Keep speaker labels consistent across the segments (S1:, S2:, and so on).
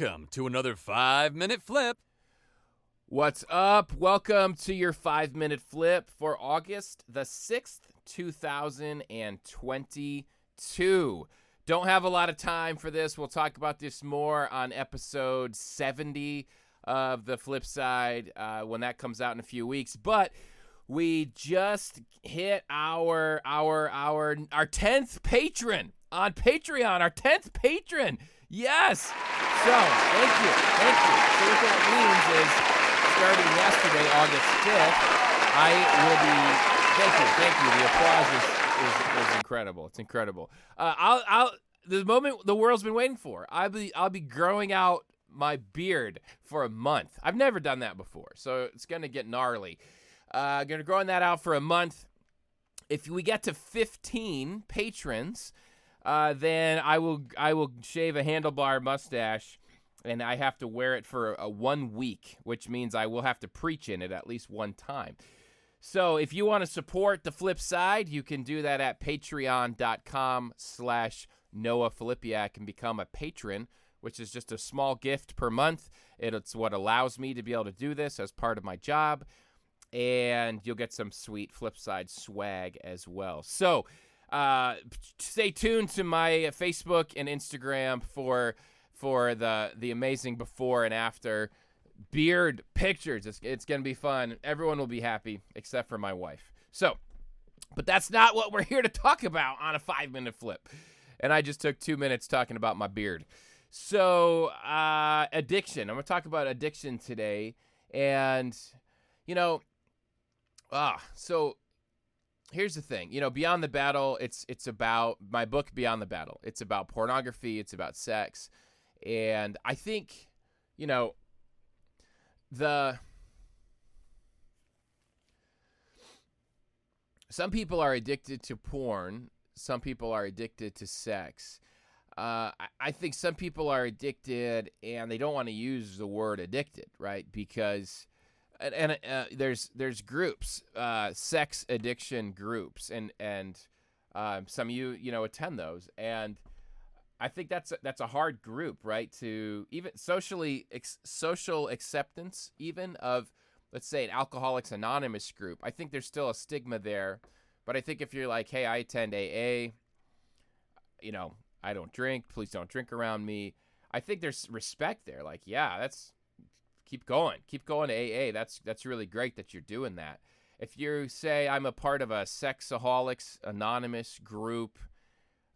S1: Welcome to another five minute flip.
S2: What's up? Welcome to your five minute flip for August the 6th, 2022. Don't have a lot of time for this. We'll talk about this more on episode 70 of the flip side uh, when that comes out in a few weeks. But we just hit our our our our 10th patron on Patreon, our 10th patron. Yes. So, thank you. Thank you. So what that means is starting yesterday, August 5th, I will be thank you, thank you. The applause is is, is incredible. It's incredible. Uh, I'll I'll the moment the world's been waiting for. I'll be I'll be growing out my beard for a month. I've never done that before, so it's gonna get gnarly. Uh, gonna growing that out for a month. If we get to 15 patrons, uh, then I will I will shave a handlebar mustache, and I have to wear it for a one week, which means I will have to preach in it at least one time. So if you want to support the flip side, you can do that at patreon.com slash Noah Filipiak and become a patron, which is just a small gift per month. It's what allows me to be able to do this as part of my job. And you'll get some sweet flip side swag as well. So uh, stay tuned to my Facebook and Instagram for for the the amazing before and after beard pictures. It's, it's going to be fun. Everyone will be happy except for my wife. So, but that's not what we're here to talk about on a five minute flip. And I just took two minutes talking about my beard. So, uh, addiction. I'm going to talk about addiction today. And, you know, ah, so here's the thing you know beyond the battle it's it's about my book beyond the battle it's about pornography it's about sex and i think you know the some people are addicted to porn some people are addicted to sex. Uh, I, I think some people are addicted and they don't want to use the word addicted right? Because and, and uh, there's there's groups, uh, sex addiction groups, and and um, some of you you know attend those, and I think that's a, that's a hard group, right? To even socially ex- social acceptance, even of let's say an Alcoholics Anonymous group. I think there's still a stigma there, but I think if you're like, hey, I attend AA, you know, I don't drink. Please don't drink around me. I think there's respect there. Like, yeah, that's keep going, keep going AA. That's that's really great that you're doing that. If you say I'm a part of a Sexaholics Anonymous group,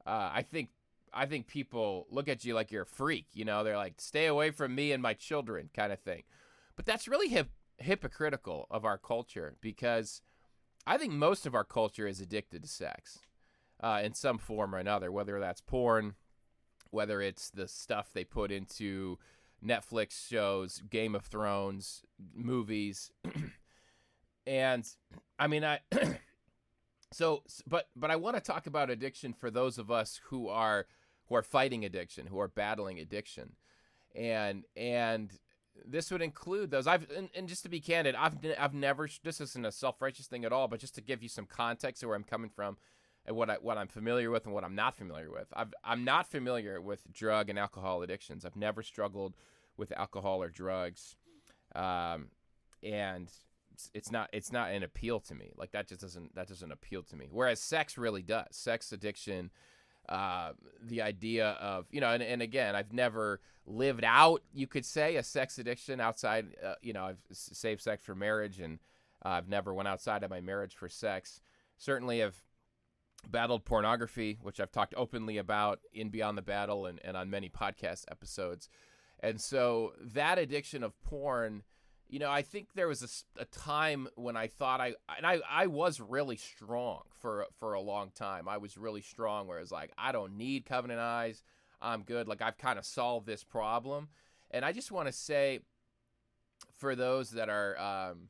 S2: uh, I think I think people look at you like you're a freak. You know, they're like, "Stay away from me and my children," kind of thing. But that's really hip- hypocritical of our culture because I think most of our culture is addicted to sex uh, in some form or another, whether that's porn, whether it's the stuff they put into Netflix shows, Game of Thrones, movies. and I mean I so but but I want to talk about addiction for those of us who are who are fighting addiction, who are battling addiction. And and this would include those I've and, and just to be candid, I've I've never this isn't a self-righteous thing at all, but just to give you some context of where I'm coming from and what I what I'm familiar with and what I'm not familiar with. I've I'm not familiar with drug and alcohol addictions. I've never struggled with alcohol or drugs, um, and it's not it's not an appeal to me. Like that just doesn't that doesn't appeal to me. Whereas sex really does. Sex addiction, uh, the idea of you know, and, and again, I've never lived out you could say a sex addiction outside. Uh, you know, I've saved sex for marriage, and uh, I've never went outside of my marriage for sex. Certainly have battled pornography, which I've talked openly about in Beyond the Battle and, and on many podcast episodes. And so that addiction of porn, you know, I think there was a, a, time when I thought I and I, I was really strong for for a long time. I was really strong where it's like I don't need covenant eyes. I'm good. Like I've kind of solved this problem. And I just want to say for those that are um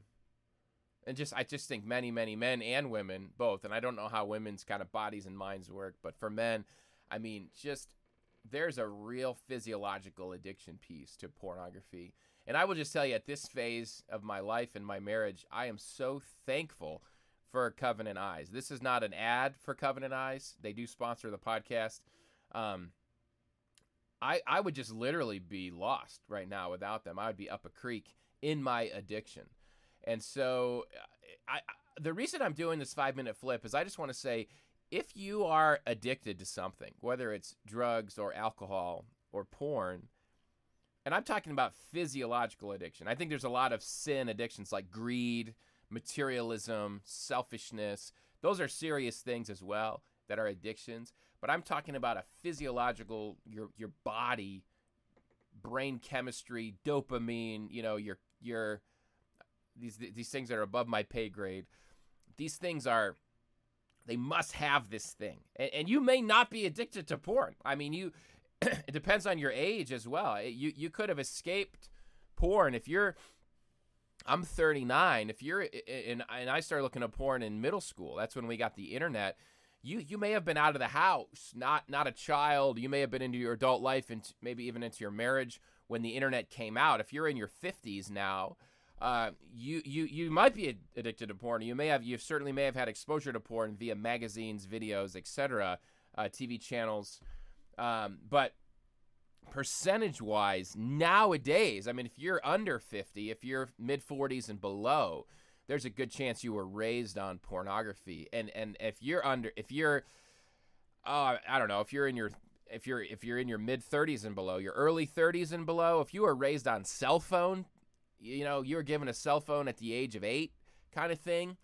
S2: and just I just think many many men and women both and I don't know how women's kind of bodies and minds work, but for men, I mean, just there's a real physiological addiction piece to pornography. And I will just tell you, at this phase of my life and my marriage, I am so thankful for Covenant Eyes. This is not an ad for Covenant Eyes. They do sponsor the podcast. Um, I, I would just literally be lost right now without them. I would be up a creek in my addiction. And so I, I the reason I'm doing this 5 minute flip is I just want to say if you are addicted to something, whether it's drugs or alcohol or porn, and I'm talking about physiological addiction. I think there's a lot of sin addictions like greed, materialism, selfishness. Those are serious things as well that are addictions. But I'm talking about a physiological, your your body, brain chemistry, dopamine. You know, your your these these things that are above my pay grade. These things are they must have this thing, and, and you may not be addicted to porn. I mean, you it depends on your age as well. You you could have escaped porn if you're. I'm 39. If you're and and I started looking at porn in middle school. That's when we got the internet. You you may have been out of the house, not not a child. You may have been into your adult life and maybe even into your marriage when the internet came out. If you're in your 50s now, uh, you you you might be addicted to porn. You may have you certainly may have had exposure to porn via magazines, videos, etc., uh, TV channels. Um, but percentage wise, nowadays, I mean, if you're under 50, if you're mid 40s and below, there's a good chance you were raised on pornography. And and if you're under, if you're, uh, I don't know, if you're in your if you're if you're in your mid 30s and below, your early 30s and below, if you were raised on cell phone, you know, you were given a cell phone at the age of 8 kind of thing.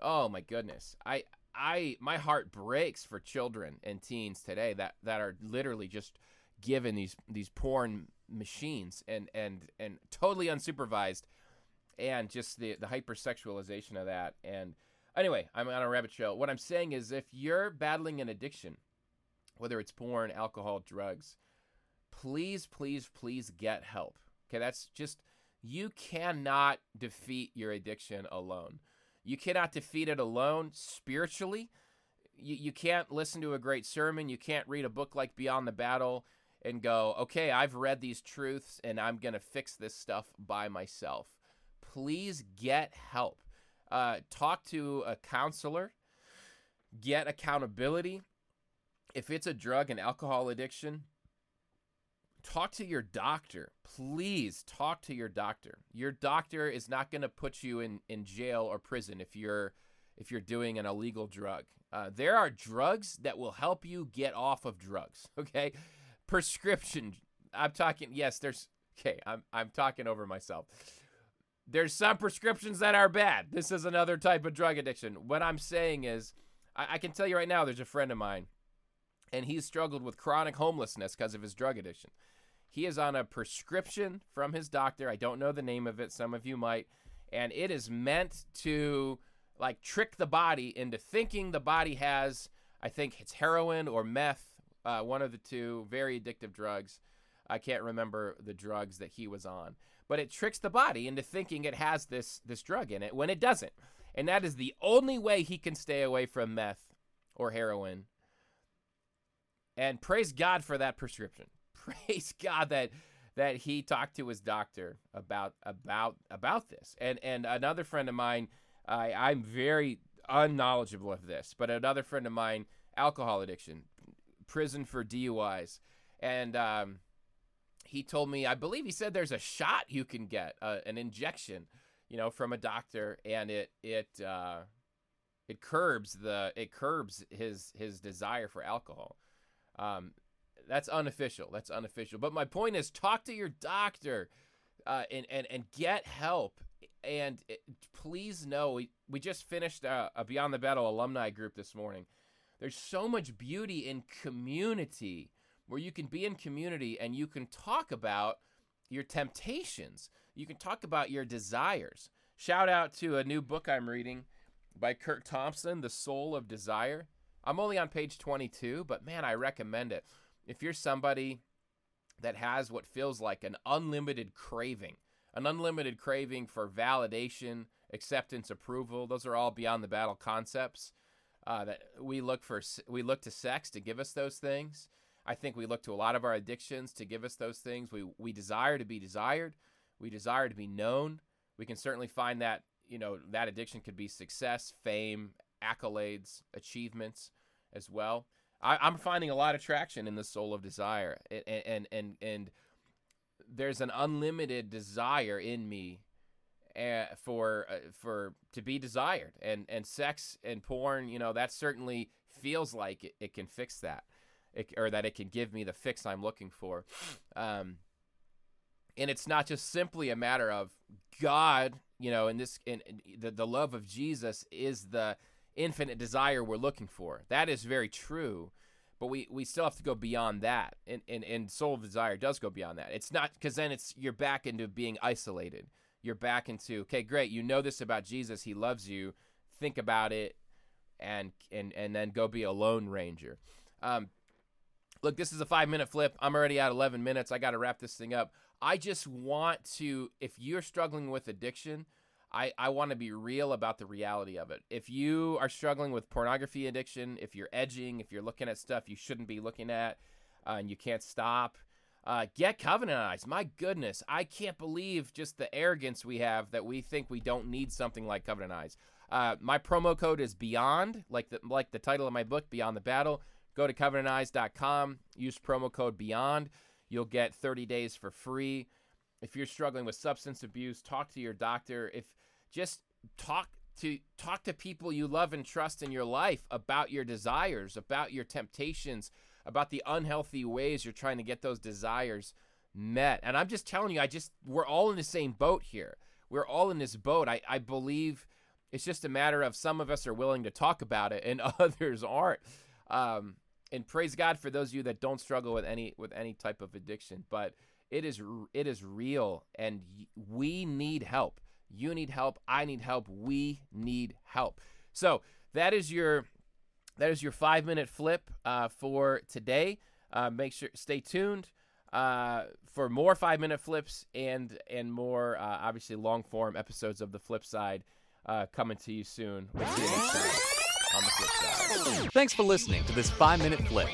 S2: Oh my goodness. I I my heart breaks for children and teens today that that are literally just given these these porn machines and and and totally unsupervised and just the the hypersexualization of that and anyway i'm on a rabbit trail what i'm saying is if you're battling an addiction whether it's porn alcohol drugs please please please get help okay that's just you cannot defeat your addiction alone you cannot defeat it alone spiritually. You, you can't listen to a great sermon. You can't read a book like Beyond the Battle and go, okay, I've read these truths and I'm going to fix this stuff by myself. Please get help. Uh, talk to a counselor, get accountability. If it's a drug and alcohol addiction, talk to your doctor. Please talk to your doctor. Your doctor is not going to put you in, in jail or prison if you're if you're doing an illegal drug. Uh, there are drugs that will help you get off of drugs. Okay, prescription. I'm talking. Yes, there's. Okay, I'm I'm talking over myself. There's some prescriptions that are bad. This is another type of drug addiction. What I'm saying is, I, I can tell you right now. There's a friend of mine, and he's struggled with chronic homelessness because of his drug addiction. He is on a prescription from his doctor. I don't know the name of it. Some of you might. And it is meant to like trick the body into thinking the body has, I think it's heroin or meth, uh, one of the two, very addictive drugs. I can't remember the drugs that he was on, but it tricks the body into thinking it has this this drug in it when it doesn't. And that is the only way he can stay away from meth or heroin. And praise God for that prescription praise God that that he talked to his doctor about about about this. And and another friend of mine, I I'm very unknowledgeable of this, but another friend of mine, alcohol addiction, prison for DUIs, and um, he told me, I believe he said there's a shot you can get, uh, an injection, you know, from a doctor, and it it uh, it curbs the it curbs his his desire for alcohol. Um, that's unofficial. That's unofficial. But my point is, talk to your doctor, uh, and and and get help. And it, please know, we, we just finished a, a Beyond the Battle alumni group this morning. There's so much beauty in community where you can be in community and you can talk about your temptations. You can talk about your desires. Shout out to a new book I'm reading by Curt Thompson, The Soul of Desire. I'm only on page 22, but man, I recommend it if you're somebody that has what feels like an unlimited craving, an unlimited craving for validation, acceptance, approval, those are all beyond the battle concepts. Uh, that we look for, we look to sex to give us those things. I think we look to a lot of our addictions to give us those things. We we desire to be desired. We desire to be known. We can certainly find that you know that addiction could be success, fame, accolades, achievements as well. I, I'm finding a lot of traction in the soul of desire, and and and, and there's an unlimited desire in me uh, for uh, for to be desired, and and sex and porn, you know, that certainly feels like it, it can fix that, it, or that it can give me the fix I'm looking for. Um, and it's not just simply a matter of God, you know, in this, in the the love of Jesus is the infinite desire we're looking for. That is very true, but we we still have to go beyond that, and and, and soul desire does go beyond that. It's not because then it's you're back into being isolated. You're back into okay, great, you know this about Jesus, He loves you. Think about it, and and and then go be a lone ranger. Um, look, this is a five minute flip. I'm already at 11 minutes. I got to wrap this thing up. I just want to, if you're struggling with addiction, I, I want to be real about the reality of it. If you are struggling with pornography addiction, if you're edging, if you're looking at stuff you shouldn't be looking at, uh, and you can't stop, uh, get Covenant Eyes. My goodness, I can't believe just the arrogance we have that we think we don't need something like Covenant Eyes. Uh, my promo code is Beyond, like the like the title of my book, Beyond the Battle. Go to covenanteyes.com, use promo code Beyond. You'll get 30 days for free. If you're struggling with substance abuse, talk to your doctor. If just talk to talk to people you love and trust in your life about your desires, about your temptations, about the unhealthy ways you're trying to get those desires met. And I'm just telling you, I just we're all in the same boat here. We're all in this boat. I, I believe it's just a matter of some of us are willing to talk about it and others aren't. Um, and praise God for those of you that don't struggle with any with any type of addiction. But it is it is real, and we need help. You need help. I need help. We need help. So that is your that is your five minute flip uh, for today. Uh, make sure stay tuned uh, for more five minute flips and and more uh, obviously long form episodes of the flip side uh, coming to you soon. We'll see you next time on the flip side.
S1: Thanks for listening to this five minute flip.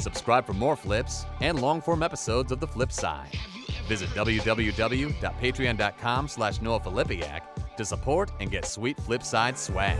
S1: Subscribe for more flips and long form episodes of the flip side. Visit www.patreon.com slash Noah Filipiak to support and get sweet Flipside swag.